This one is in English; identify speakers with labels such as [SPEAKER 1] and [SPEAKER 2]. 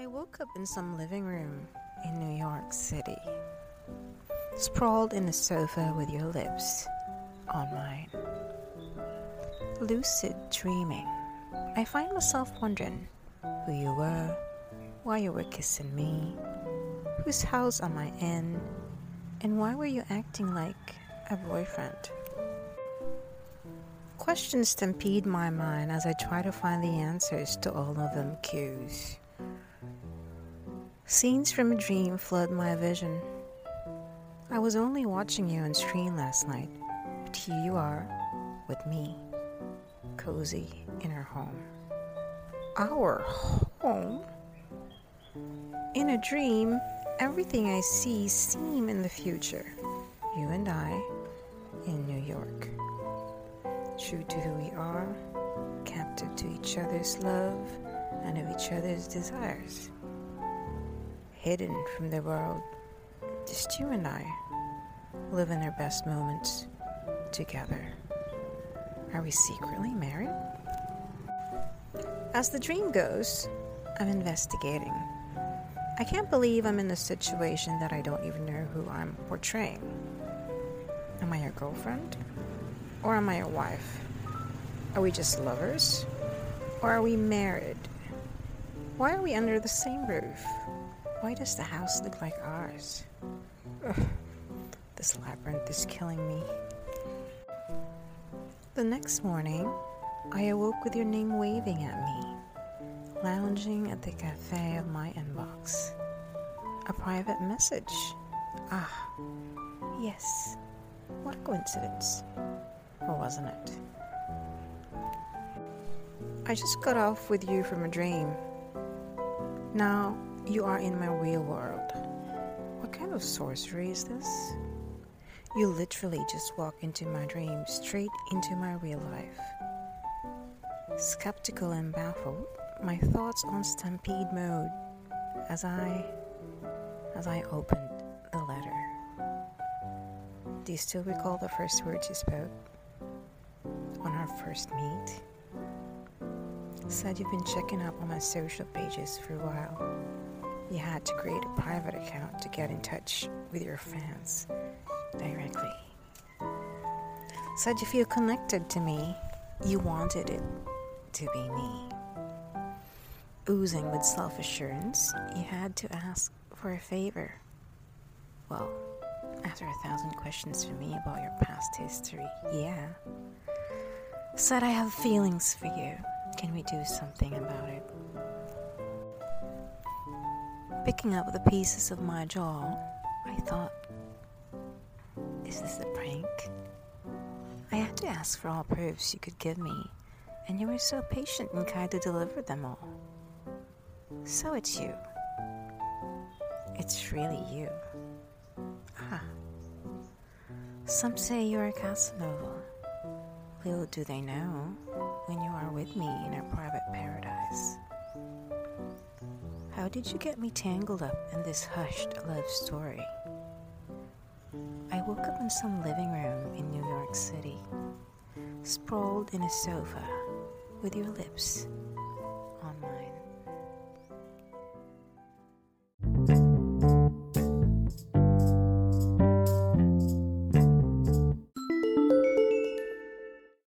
[SPEAKER 1] I woke up in some living room in New York City, sprawled in a sofa with your lips on mine. Lucid dreaming, I find myself wondering who you were, why you were kissing me, whose house am I in, and why were you acting like a boyfriend? Questions stampede my mind as I try to find the answers to all of them cues. Scenes from a dream flood my vision. I was only watching you on screen last night, but here you are with me, cozy in our home. Our home? In a dream, everything I see seem in the future. You and I in New York true to who we are, captive to each other's love and of each other's desires. Hidden from the world, just you and I, living our best moments together. Are we secretly married? As the dream goes, I'm investigating. I can't believe I'm in a situation that I don't even know who I'm portraying. Am I your girlfriend? Or am I a wife? Are we just lovers? Or are we married? Why are we under the same roof? Why does the house look like ours? Ugh, this labyrinth is killing me. The next morning, I awoke with your name waving at me, lounging at the cafe of my inbox. A private message. Ah, yes. What a coincidence or wasn't it? I just got off with you from a dream. Now you are in my real world. What kind of sorcery is this? You literally just walk into my dream, straight into my real life. Skeptical and baffled, my thoughts on stampede mode as I as I opened the letter. Do you still recall the first words you spoke? on our first meet. Said you've been checking up on my social pages for a while. You had to create a private account to get in touch with your fans directly. Said you feel connected to me. You wanted it to be me. Oozing with self assurance, you had to ask for a favor. Well, after a thousand questions from me about your past history, yeah. Said I have feelings for you. Can we do something about it? Picking up the pieces of my jaw, I thought, is this a prank? I had to ask for all proofs you could give me, and you were so patient and kind to deliver them all. So it's you. It's really you. Ah. Some say you're Casanova. Little do they know when you are with me in our private paradise. How did you get me tangled up in this hushed love story? I woke up in some living room in New York City, sprawled in a sofa with your lips